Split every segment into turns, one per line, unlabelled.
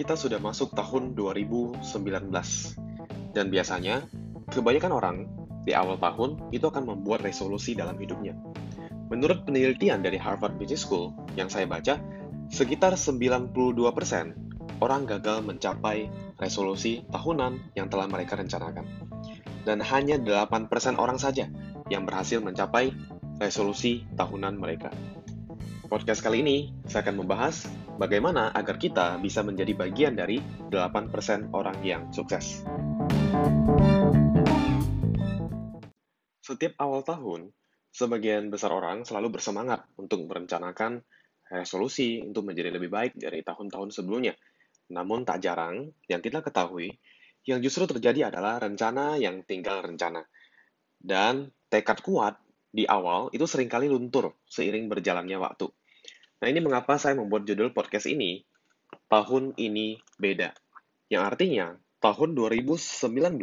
kita sudah masuk tahun 2019. Dan biasanya, kebanyakan orang di awal tahun itu akan membuat resolusi dalam hidupnya. Menurut penelitian dari Harvard Business School yang saya baca, sekitar 92% orang gagal mencapai resolusi tahunan yang telah mereka rencanakan. Dan hanya 8% orang saja yang berhasil mencapai resolusi tahunan mereka. Podcast kali ini, saya akan membahas bagaimana agar kita bisa menjadi bagian dari 8% orang yang sukses. Setiap awal tahun, sebagian besar orang selalu bersemangat untuk merencanakan resolusi untuk menjadi lebih baik dari tahun-tahun sebelumnya. Namun tak jarang, yang kita ketahui, yang justru terjadi adalah rencana yang tinggal rencana. Dan tekad kuat di awal itu sering kali luntur seiring berjalannya waktu. Nah ini mengapa saya membuat judul podcast ini, Tahun Ini Beda. Yang artinya, tahun 2019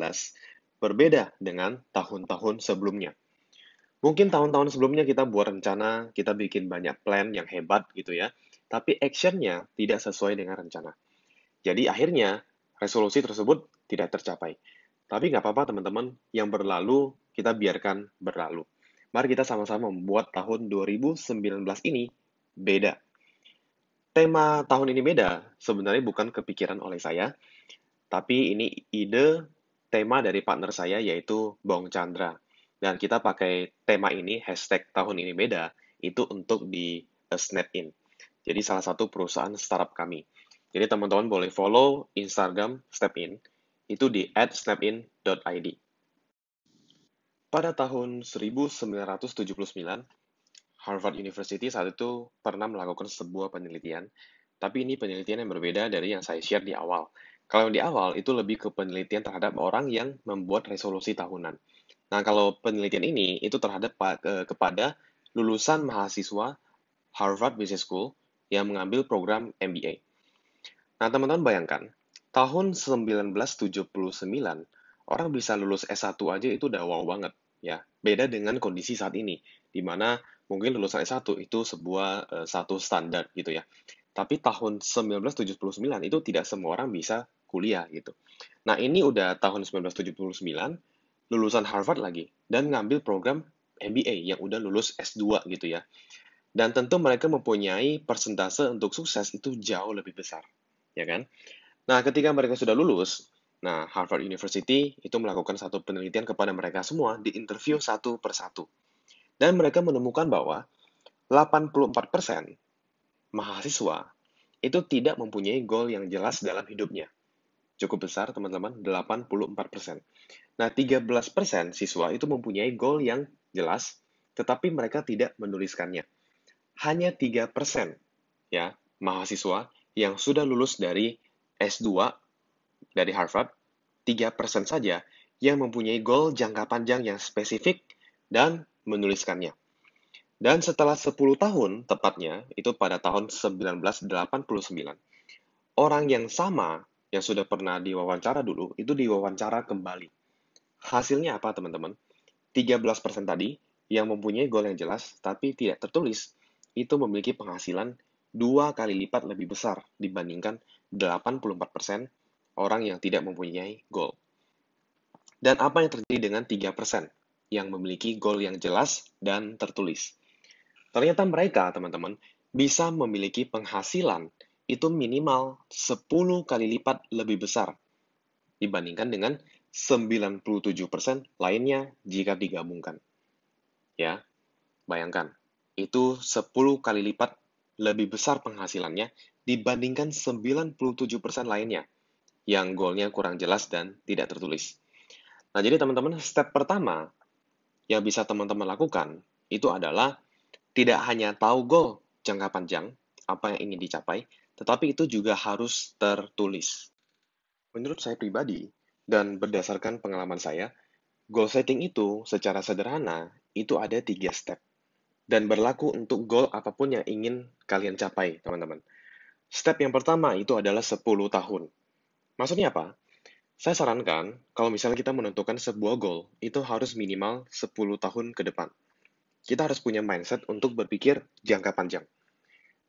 berbeda dengan tahun-tahun sebelumnya. Mungkin tahun-tahun sebelumnya kita buat rencana, kita bikin banyak plan yang hebat gitu ya, tapi actionnya tidak sesuai dengan rencana. Jadi akhirnya resolusi tersebut tidak tercapai. Tapi nggak apa-apa teman-teman, yang berlalu kita biarkan berlalu. Mari kita sama-sama membuat tahun 2019 ini beda. Tema tahun ini beda sebenarnya bukan kepikiran oleh saya, tapi ini ide tema dari partner saya yaitu Bong Chandra. Dan kita pakai tema ini, hashtag tahun ini beda, itu untuk di uh, Snapin. Jadi salah satu perusahaan startup kami. Jadi teman-teman boleh follow Instagram Snapin, itu di @snapin.id. Pada tahun 1979, Harvard University saat itu pernah melakukan sebuah penelitian, tapi ini penelitian yang berbeda dari yang saya share di awal. Kalau di awal itu lebih ke penelitian terhadap orang yang membuat resolusi tahunan. Nah, kalau penelitian ini itu terhadap kepada lulusan mahasiswa Harvard Business School yang mengambil program MBA. Nah, teman-teman bayangkan, tahun 1979 orang bisa lulus S1 aja itu udah wow banget ya. Beda dengan kondisi saat ini di mana mungkin lulusan S1 itu sebuah uh, satu standar gitu ya. Tapi tahun 1979 itu tidak semua orang bisa kuliah gitu. Nah, ini udah tahun 1979 lulusan Harvard lagi dan ngambil program MBA yang udah lulus S2 gitu ya. Dan tentu mereka mempunyai persentase untuk sukses itu jauh lebih besar, ya kan? Nah, ketika mereka sudah lulus, nah Harvard University itu melakukan satu penelitian kepada mereka semua di interview satu persatu. Dan mereka menemukan bahwa 84% mahasiswa itu tidak mempunyai goal yang jelas dalam hidupnya. Cukup besar, teman-teman, 84%. Nah, 13% siswa itu mempunyai goal yang jelas, tetapi mereka tidak menuliskannya. Hanya 3% ya, mahasiswa yang sudah lulus dari S2 dari Harvard, 3% saja yang mempunyai goal jangka panjang yang spesifik dan menuliskannya. Dan setelah 10 tahun, tepatnya, itu pada tahun 1989, orang yang sama yang sudah pernah diwawancara dulu, itu diwawancara kembali. Hasilnya apa, teman-teman? 13% tadi, yang mempunyai goal yang jelas, tapi tidak tertulis, itu memiliki penghasilan dua kali lipat lebih besar dibandingkan 84% orang yang tidak mempunyai goal. Dan apa yang terjadi dengan 3% yang memiliki goal yang jelas dan tertulis? Ternyata mereka, teman-teman, bisa memiliki penghasilan itu minimal 10 kali lipat lebih besar dibandingkan dengan 97% lainnya jika digabungkan. Ya, bayangkan, itu 10 kali lipat lebih besar penghasilannya dibandingkan 97% lainnya yang goalnya kurang jelas dan tidak tertulis. Nah, jadi teman-teman, step pertama yang bisa teman-teman lakukan itu adalah tidak hanya tahu goal jangka panjang, apa yang ingin dicapai, tetapi itu juga harus tertulis. Menurut saya pribadi, dan berdasarkan pengalaman saya, goal setting itu secara sederhana itu ada tiga step dan berlaku untuk goal apa pun yang ingin kalian capai, teman-teman. Step yang pertama itu adalah 10 tahun. Maksudnya apa? Saya sarankan, kalau misalnya kita menentukan sebuah goal, itu harus minimal 10 tahun ke depan. Kita harus punya mindset untuk berpikir jangka panjang.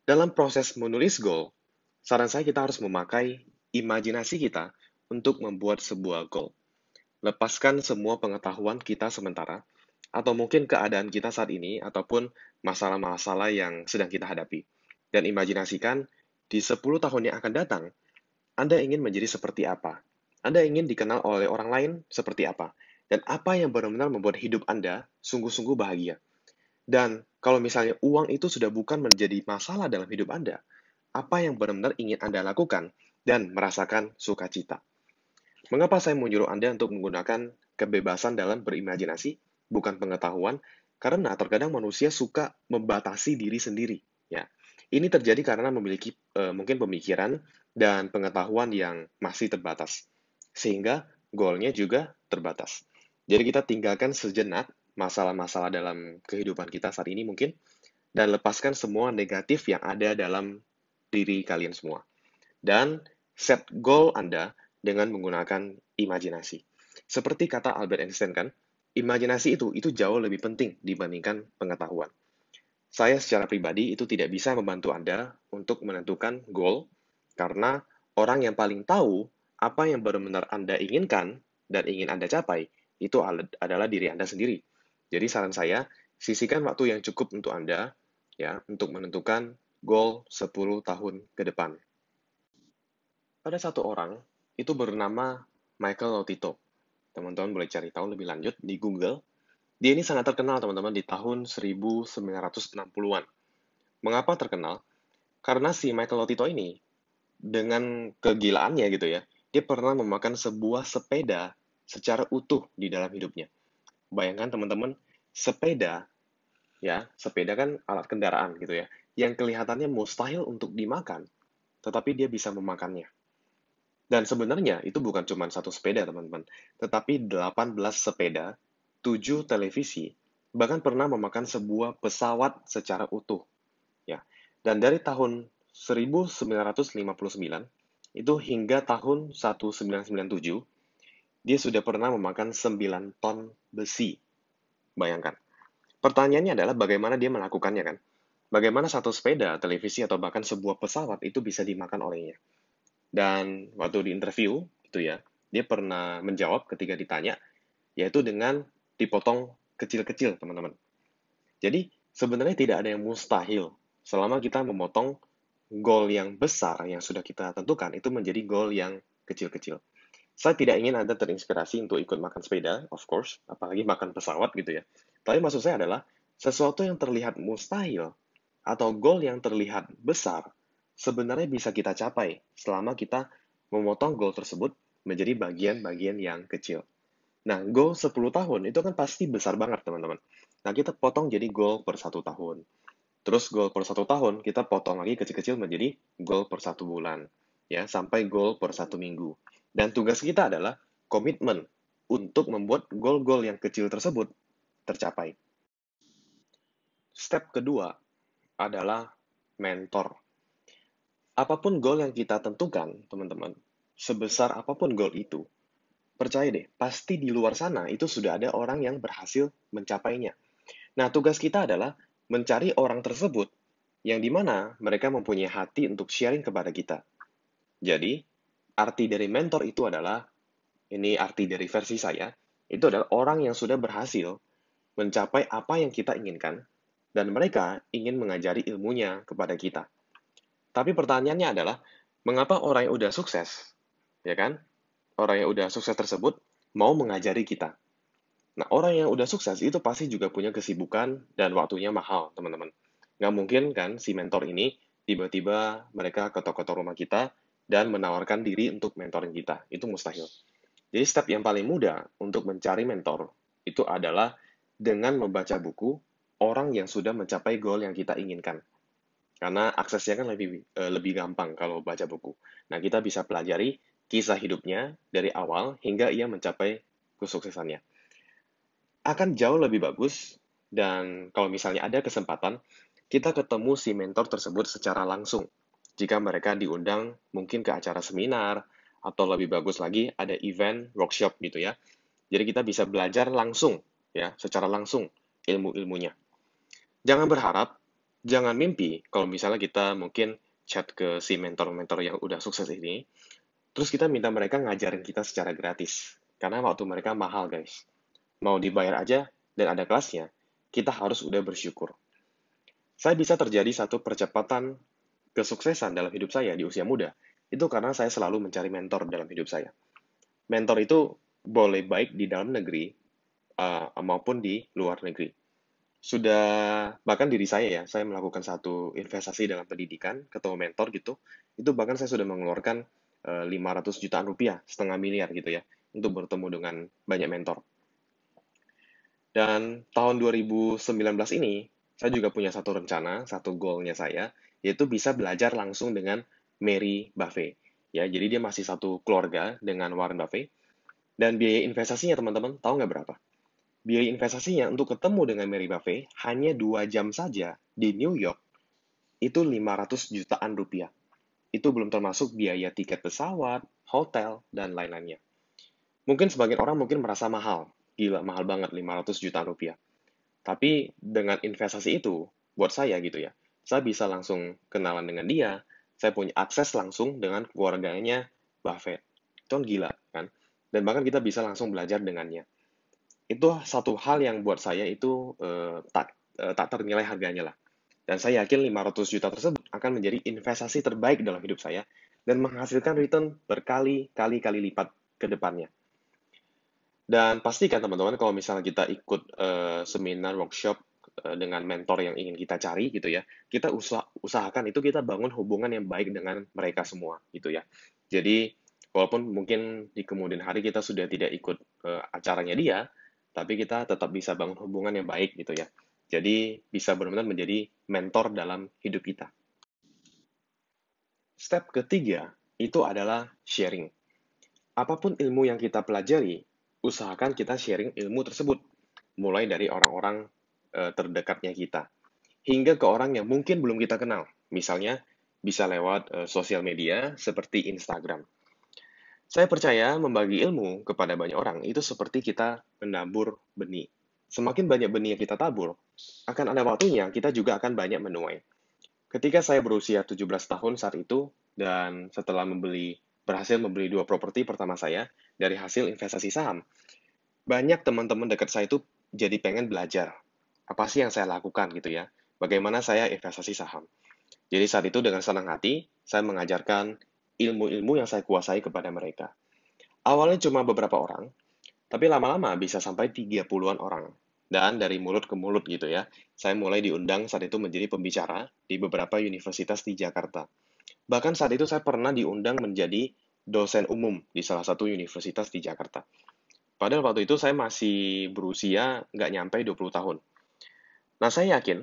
Dalam proses menulis goal, saran saya kita harus memakai imajinasi kita untuk membuat sebuah goal. Lepaskan semua pengetahuan kita sementara, atau mungkin keadaan kita saat ini, ataupun masalah-masalah yang sedang kita hadapi. Dan imajinasikan di 10 tahun yang akan datang, Anda ingin menjadi seperti apa? Anda ingin dikenal oleh orang lain seperti apa? Dan apa yang benar-benar membuat hidup Anda sungguh-sungguh bahagia? Dan kalau misalnya uang itu sudah bukan menjadi masalah dalam hidup Anda, apa yang benar-benar ingin Anda lakukan dan merasakan sukacita? Mengapa saya menyuruh Anda untuk menggunakan kebebasan dalam berimajinasi, bukan pengetahuan? Karena terkadang manusia suka membatasi diri sendiri. Ya, ini terjadi karena memiliki e, mungkin pemikiran dan pengetahuan yang masih terbatas, sehingga goalnya juga terbatas. Jadi kita tinggalkan sejenak masalah-masalah dalam kehidupan kita saat ini mungkin, dan lepaskan semua negatif yang ada dalam diri kalian semua. Dan set goal Anda dengan menggunakan imajinasi. Seperti kata Albert Einstein kan, imajinasi itu itu jauh lebih penting dibandingkan pengetahuan. Saya secara pribadi itu tidak bisa membantu Anda untuk menentukan goal karena orang yang paling tahu apa yang benar-benar Anda inginkan dan ingin Anda capai itu adalah diri Anda sendiri. Jadi saran saya, sisihkan waktu yang cukup untuk Anda ya untuk menentukan goal 10 tahun ke depan. Ada satu orang itu bernama Michael Lotito. Teman-teman boleh cari tahu lebih lanjut di Google. Dia ini sangat terkenal, teman-teman, di tahun 1960-an. Mengapa terkenal? Karena si Michael Lotito ini, dengan kegilaannya gitu ya, dia pernah memakan sebuah sepeda secara utuh di dalam hidupnya. Bayangkan teman-teman, sepeda, ya, sepeda kan alat kendaraan gitu ya, yang kelihatannya mustahil untuk dimakan, tetapi dia bisa memakannya. Dan sebenarnya itu bukan cuma satu sepeda, teman-teman, tetapi 18 sepeda, 7 televisi, bahkan pernah memakan sebuah pesawat secara utuh. Ya. Dan dari tahun 1959 itu hingga tahun 1997 dia sudah pernah memakan 9 ton besi. Bayangkan. Pertanyaannya adalah bagaimana dia melakukannya kan? Bagaimana satu sepeda, televisi, atau bahkan sebuah pesawat itu bisa dimakan olehnya? Dan waktu di interview, gitu ya, dia pernah menjawab ketika ditanya, yaitu dengan dipotong kecil-kecil, teman-teman. Jadi, sebenarnya tidak ada yang mustahil selama kita memotong goal yang besar yang sudah kita tentukan itu menjadi goal yang kecil-kecil. Saya tidak ingin Anda terinspirasi untuk ikut makan sepeda, of course, apalagi makan pesawat gitu ya. Tapi maksud saya adalah sesuatu yang terlihat mustahil atau goal yang terlihat besar sebenarnya bisa kita capai selama kita memotong goal tersebut menjadi bagian-bagian yang kecil. Nah, goal 10 tahun itu kan pasti besar banget, teman-teman. Nah, kita potong jadi goal per satu tahun. Terus goal per satu tahun, kita potong lagi kecil-kecil menjadi goal per satu bulan. ya Sampai goal per satu minggu. Dan tugas kita adalah komitmen untuk membuat goal-goal yang kecil tersebut tercapai. Step kedua adalah mentor apa pun goal yang kita tentukan, teman-teman, sebesar apa pun goal itu, percaya deh, pasti di luar sana itu sudah ada orang yang berhasil mencapainya. Nah, tugas kita adalah mencari orang tersebut yang di mana mereka mempunyai hati untuk sharing kepada kita. Jadi, arti dari mentor itu adalah, ini arti dari versi saya, itu adalah orang yang sudah berhasil mencapai apa yang kita inginkan, dan mereka ingin mengajari ilmunya kepada kita. Tapi pertanyaannya adalah, mengapa orang yang udah sukses, ya kan? Orang yang udah sukses tersebut mau mengajari kita. Nah, orang yang udah sukses itu pasti juga punya kesibukan dan waktunya mahal, teman-teman. Nggak mungkin kan si mentor ini tiba-tiba mereka ketok-ketok rumah kita dan menawarkan diri untuk mentoring kita. Itu mustahil. Jadi step yang paling mudah untuk mencari mentor itu adalah dengan membaca buku orang yang sudah mencapai goal yang kita inginkan. Karena aksesnya kan lebih uh, lebih gampang kalau baca buku. Nah, kita bisa pelajari kisah hidupnya dari awal hingga ia mencapai kesuksesannya. Akan jauh lebih bagus dan kalau misalnya ada kesempatan, kita ketemu si mentor tersebut secara langsung. Jika mereka diundang mungkin ke acara seminar atau lebih bagus lagi ada event workshop gitu ya. Jadi kita bisa belajar langsung ya, secara langsung ilmu-ilmunya. Jangan berharap jangan mimpi kalau misalnya kita mungkin chat ke si mentor-mentor yang udah sukses ini, Terus kita minta mereka ngajarin kita secara gratis. Karena waktu mereka mahal, guys. Mau dibayar aja dan ada kelasnya, kita harus udah bersyukur. Saya bisa terjadi satu percepatan kesuksesan dalam hidup saya di usia muda, itu karena saya selalu mencari mentor dalam hidup saya. Mentor itu boleh baik di dalam negeri uh, maupun di luar negeri. Sudah bahkan diri saya ya, saya melakukan satu investasi dalam pendidikan, ketemu mentor gitu, itu bahkan saya sudah mengeluarkan 500 eh, jutaan rupiah, setengah miliar gitu ya, untuk bertemu dengan banyak mentor. Dan tahun 2019 ini, saya juga punya satu rencana, satu goalnya saya, yaitu bisa belajar langsung dengan Mary Buffett. Ya, jadi dia masih satu keluarga dengan Warren Buffett. Dan biaya investasinya teman-teman, tahu nggak berapa? Biaya investasinya untuk ketemu dengan Mary Buffett hanya dua jam saja di New York, itu 500 jutaan rupiah. Itu belum termasuk biaya tiket pesawat, hotel, dan lain-lainnya. Mungkin sebagian orang mungkin merasa mahal. Gila, mahal banget 500 juta rupiah. Tapi dengan investasi itu, buat saya gitu ya, saya bisa langsung kenalan dengan dia, saya punya akses langsung dengan keluarganya Buffett. Itu kan gila, kan? Dan bahkan kita bisa langsung belajar dengannya. Itu satu hal yang buat saya itu eh, tak, eh, tak ternilai harganya lah. Dan saya yakin 500 juta tersebut akan menjadi investasi terbaik dalam hidup saya dan menghasilkan return berkali-kali-kali lipat ke depannya. Dan pastikan teman-teman kalau misalnya kita ikut uh, seminar, workshop uh, dengan mentor yang ingin kita cari gitu ya, kita usah, usahakan itu kita bangun hubungan yang baik dengan mereka semua gitu ya. Jadi walaupun mungkin di kemudian hari kita sudah tidak ikut uh, acaranya dia, tapi kita tetap bisa bangun hubungan yang baik gitu ya. Jadi bisa benar-benar menjadi mentor dalam hidup kita. Step ketiga itu adalah sharing. Apa pun ilmu yang kita pelajari, usahakan kita sharing ilmu tersebut, mulai dari orang-orang e, terdekatnya kita, hingga ke orang yang mungkin belum kita kenal. Misalnya, bisa lewat e, sosial media seperti Instagram. Saya percaya membagi ilmu kepada banyak orang itu seperti kita menabur benih. Semakin banyak benih yang kita tabur, akan ada waktunya kita juga akan banyak menuai. Ketika saya berusia 17 tahun saat itu, dan setelah membeli berhasil membeli dua properti pertama saya dari hasil investasi saham, banyak teman-teman dekat saya itu jadi pengen belajar. Apa sih yang saya lakukan gitu ya? Bagaimana saya investasi saham? Jadi saat itu dengan senang hati, saya mengajarkan ilmu-ilmu yang saya kuasai kepada mereka. Awalnya cuma beberapa orang, tapi lama-lama bisa sampai 30-an orang. Dan dari mulut ke mulut gitu ya, saya mulai diundang saat itu menjadi pembicara di beberapa universitas di Jakarta. Bahkan saat itu saya pernah diundang menjadi dosen umum di salah satu universitas di Jakarta. Padahal waktu itu saya masih berusia nggak nyampe 20 tahun. Nah, saya yakin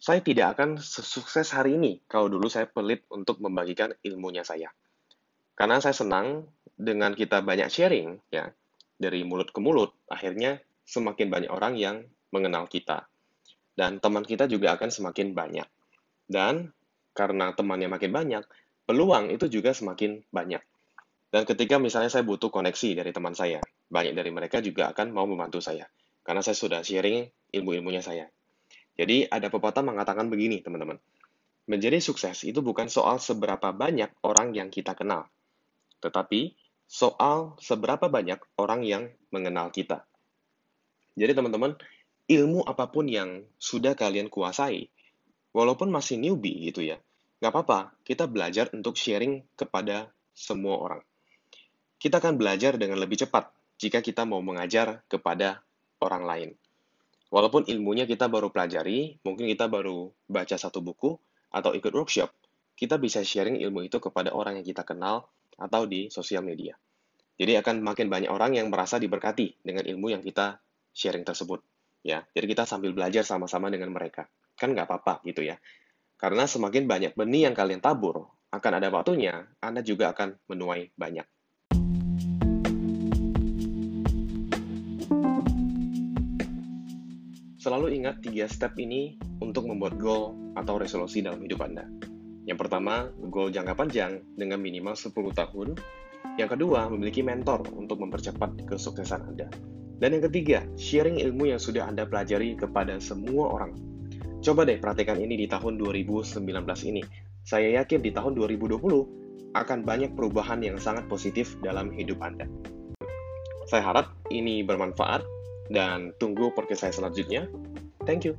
saya tidak akan sesukses hari ini kalau dulu saya pelit untuk membagikan ilmunya saya. Karena saya senang dengan kita banyak sharing, ya, dari mulut ke mulut, akhirnya semakin banyak orang yang mengenal kita. Dan teman kita juga akan semakin banyak. Dan karena temannya makin banyak, peluang itu juga semakin banyak. Dan ketika misalnya saya butuh koneksi dari teman saya, banyak dari mereka juga akan mau membantu saya. Karena saya sudah sharing ilmu-ilmunya saya. Jadi ada pepatah mengatakan begini, teman-teman. Menjadi sukses itu bukan soal seberapa banyak orang yang kita kenal, tetapi soal seberapa banyak orang yang mengenal kita. Jadi teman-teman, ilmu apa pun yang sudah kalian kuasai, walaupun masih newbie gitu ya, nggak apa-apa, kita belajar untuk sharing kepada semua orang. Kita akan belajar dengan lebih cepat jika kita mau mengajar kepada orang lain. Walaupun ilmunya kita baru pelajari, mungkin kita baru baca satu buku atau ikut workshop, kita bisa sharing ilmu itu kepada orang yang kita kenal atau di sosial media. Jadi akan makin banyak orang yang merasa diberkati dengan ilmu yang kita sharing tersebut. Ya, jadi kita sambil belajar sama-sama dengan mereka. Kan nggak apa-apa gitu ya. Karena semakin banyak benih yang kalian tabur, akan ada waktunya Anda juga akan menuai banyak. Selalu ingat tiga step ini untuk membuat goal atau resolusi dalam hidup Anda. Yang pertama, goal jangka panjang dengan minimal 10 tahun. Yang kedua, memiliki mentor untuk mempercepat kesuksesan Anda. Dan yang ketiga, sharing ilmu yang sudah Anda pelajari kepada semua orang. Coba deh perhatikan ini di tahun 2019 ini. Saya yakin di tahun 2020 akan banyak perubahan yang sangat positif dalam hidup Anda. Saya harap ini bermanfaat dan tunggu podcast saya selanjutnya. Thank you.